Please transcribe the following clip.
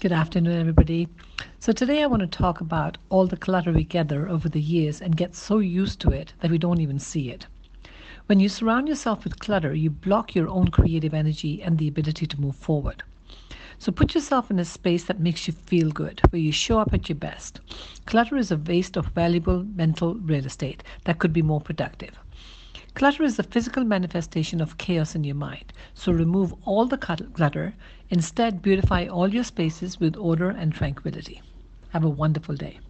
Good afternoon, everybody. So, today I want to talk about all the clutter we gather over the years and get so used to it that we don't even see it. When you surround yourself with clutter, you block your own creative energy and the ability to move forward. So, put yourself in a space that makes you feel good, where you show up at your best. Clutter is a waste of valuable mental real estate that could be more productive. Clutter is the physical manifestation of chaos in your mind. So remove all the clutter. Instead, beautify all your spaces with order and tranquility. Have a wonderful day.